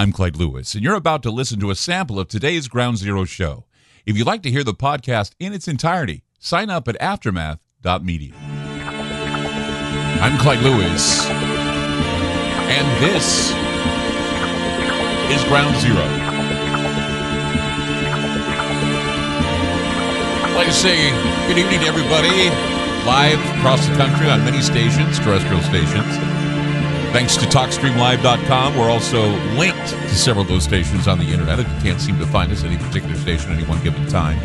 I'm Clyde Lewis, and you're about to listen to a sample of today's Ground Zero show. If you'd like to hear the podcast in its entirety, sign up at aftermath.media. I'm Clyde Lewis, and this is Ground Zero. I'd like to say good evening to everybody, live across the country on many stations, terrestrial stations. Thanks to TalkStreamLive.com, we're also linked to several of those stations on the internet. If you can't seem to find us at any particular station at any one given time,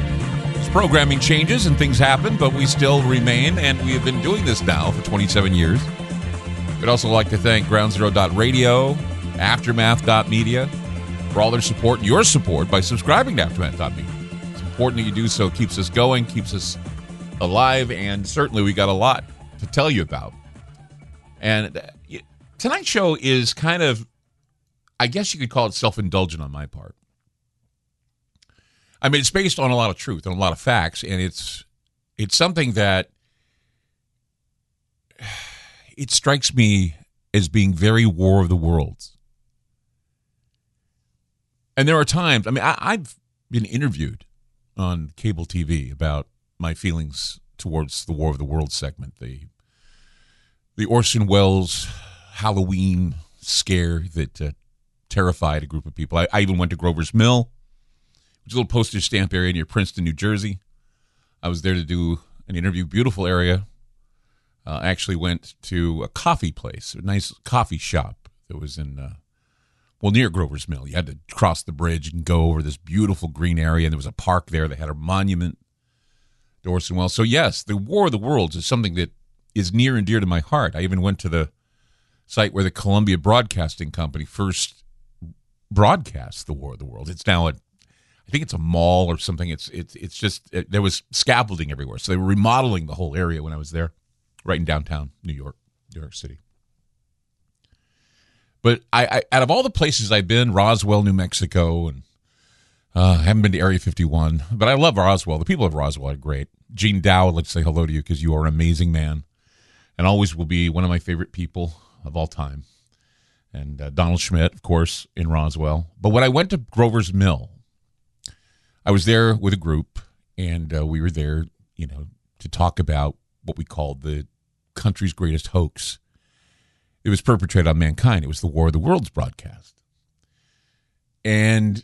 programming changes and things happen, but we still remain, and we have been doing this now for 27 years. We'd also like to thank GroundZero.radio, Aftermath.media for all their support and your support by subscribing to Aftermath.media. It's important that you do so. It keeps us going, keeps us alive, and certainly we got a lot to tell you about. And tonight's show is kind of, I guess you could call it self indulgent on my part. I mean, it's based on a lot of truth and a lot of facts, and it's it's something that it strikes me as being very War of the Worlds. And there are times, I mean, I, I've been interviewed on cable TV about my feelings towards the War of the Worlds segment, the the Orson Welles Halloween scare that uh, terrified a group of people. I, I, even went to Grover's Mill, which is a little postage stamp area near Princeton, New Jersey. I was there to do an interview. Beautiful area. Uh, I actually went to a coffee place, a nice coffee shop that was in, uh, well, near Grover's Mill. You had to cross the bridge and go over this beautiful green area, and there was a park there that had a monument to Orson Welles. So, yes, the War of the Worlds is something that is near and dear to my heart. I even went to the site where the Columbia Broadcasting Company first broadcast the War of the Worlds. It's now a, I think it's a mall or something. It's it's it's just it, there was scaffolding everywhere, so they were remodeling the whole area when I was there, right in downtown New York, New York City. But I, I out of all the places I've been, Roswell, New Mexico, and uh, I haven't been to Area 51, but I love Roswell. The people of Roswell are great. Gene Dow, let's say hello to you because you are an amazing man and always will be one of my favorite people of all time. And uh, Donald Schmitt, of course, in Roswell. But when I went to Grover's Mill, I was there with a group, and uh, we were there, you know, to talk about what we called the country's greatest hoax. It was perpetrated on mankind. It was the War of the Worlds broadcast. And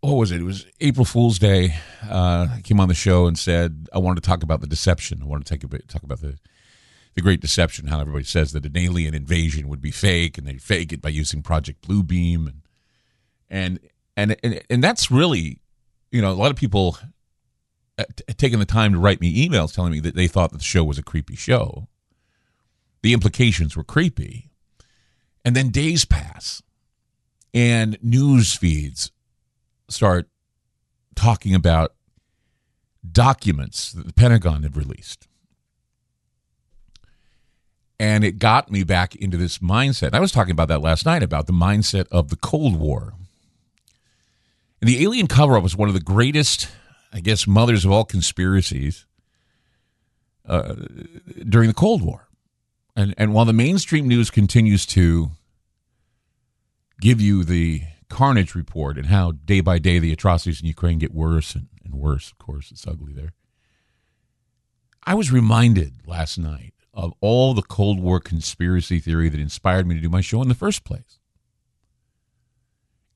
what was it? It was April Fool's Day. Uh, I came on the show and said I wanted to talk about the deception. I wanted to take a bit, talk about the the Great Deception, how everybody says that an alien invasion would be fake, and they fake it by using Project Bluebeam, and and and and, and that's really, you know, a lot of people uh, taking the time to write me emails telling me that they thought that the show was a creepy show. The implications were creepy, and then days pass, and news feeds start talking about documents that the Pentagon had released and it got me back into this mindset. I was talking about that last night about the mindset of the Cold War. And the alien cover up was one of the greatest, I guess, mothers of all conspiracies uh, during the Cold War. And, and while the mainstream news continues to give you the carnage report and how day by day the atrocities in Ukraine get worse and, and worse, of course, it's ugly there. I was reminded last night of all the Cold War conspiracy theory that inspired me to do my show in the first place.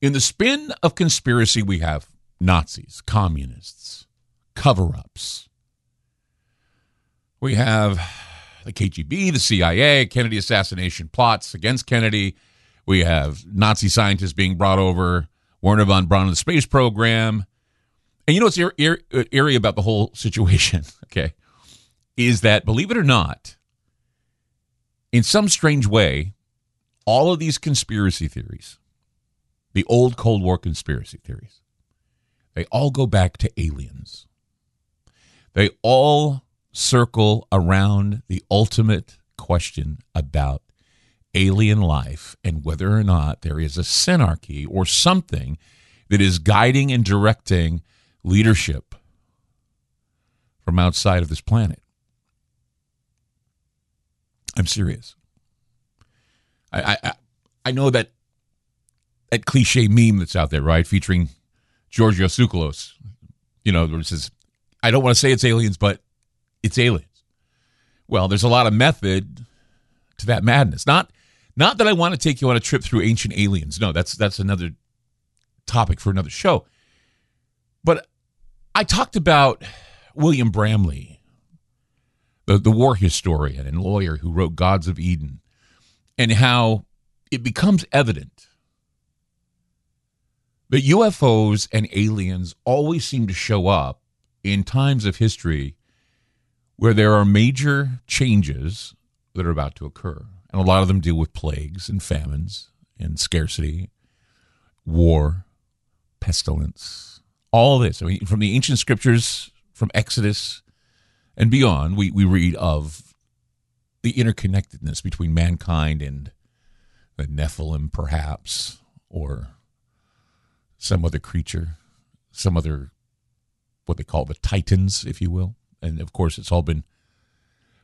In the spin of conspiracy, we have Nazis, communists, cover ups. We have the KGB, the CIA, Kennedy assassination plots against Kennedy. We have Nazi scientists being brought over, Wernher von Braun, in the space program. And you know what's eerie about the whole situation, okay, is that, believe it or not, in some strange way, all of these conspiracy theories, the old Cold War conspiracy theories, they all go back to aliens. They all circle around the ultimate question about alien life and whether or not there is a synarchy or something that is guiding and directing leadership from outside of this planet. I'm serious. I, I, I know that that cliche meme that's out there, right? Featuring Giorgio Tsoukalos. You know, where it says, I don't want to say it's aliens, but it's aliens. Well, there's a lot of method to that madness. Not not that I want to take you on a trip through ancient aliens. No, that's that's another topic for another show. But I talked about William Bramley, the, the war historian and lawyer who wrote Gods of Eden, and how it becomes evident that UFOs and aliens always seem to show up in times of history where there are major changes that are about to occur. And a lot of them deal with plagues and famines and scarcity, war, pestilence, all this. I mean, from the ancient scriptures, from Exodus and beyond, we, we read of the interconnectedness between mankind and the Nephilim, perhaps, or some other creature, some other, what they call the Titans, if you will. And of course, it's all been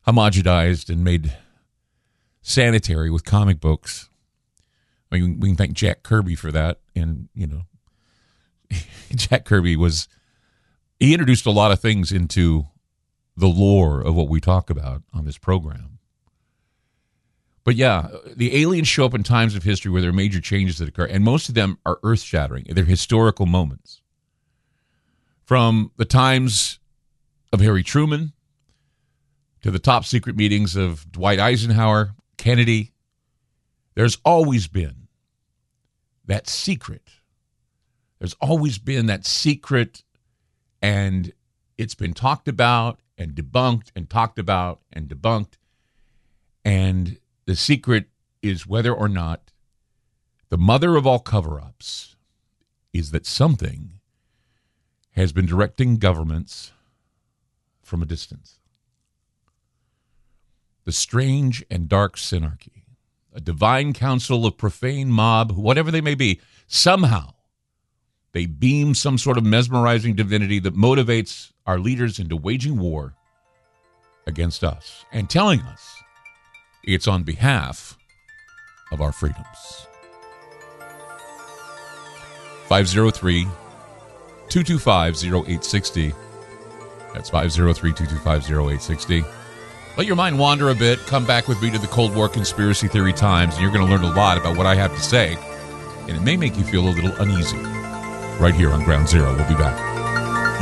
homogenized and made sanitary with comic books. I mean, we can thank Jack Kirby for that. And, you know, Jack Kirby was, he introduced a lot of things into the lore of what we talk about on this program. But yeah, the aliens show up in times of history where there are major changes that occur, and most of them are earth shattering. They're historical moments. From the times of Harry Truman to the top secret meetings of Dwight Eisenhower, Kennedy, there's always been that secret. There's always been that secret, and it's been talked about and debunked and talked about and debunked. And the secret is whether or not the mother of all cover ups is that something has been directing governments from a distance. The strange and dark synarchy, a divine council of profane mob, whatever they may be, somehow they beam some sort of mesmerizing divinity that motivates our leaders into waging war against us and telling us it's on behalf of our freedoms. 503 225 0860. That's 503 225 0860. Let your mind wander a bit. Come back with me to the Cold War Conspiracy Theory Times, and you're going to learn a lot about what I have to say. And it may make you feel a little uneasy. Right here on Ground Zero. We'll be back.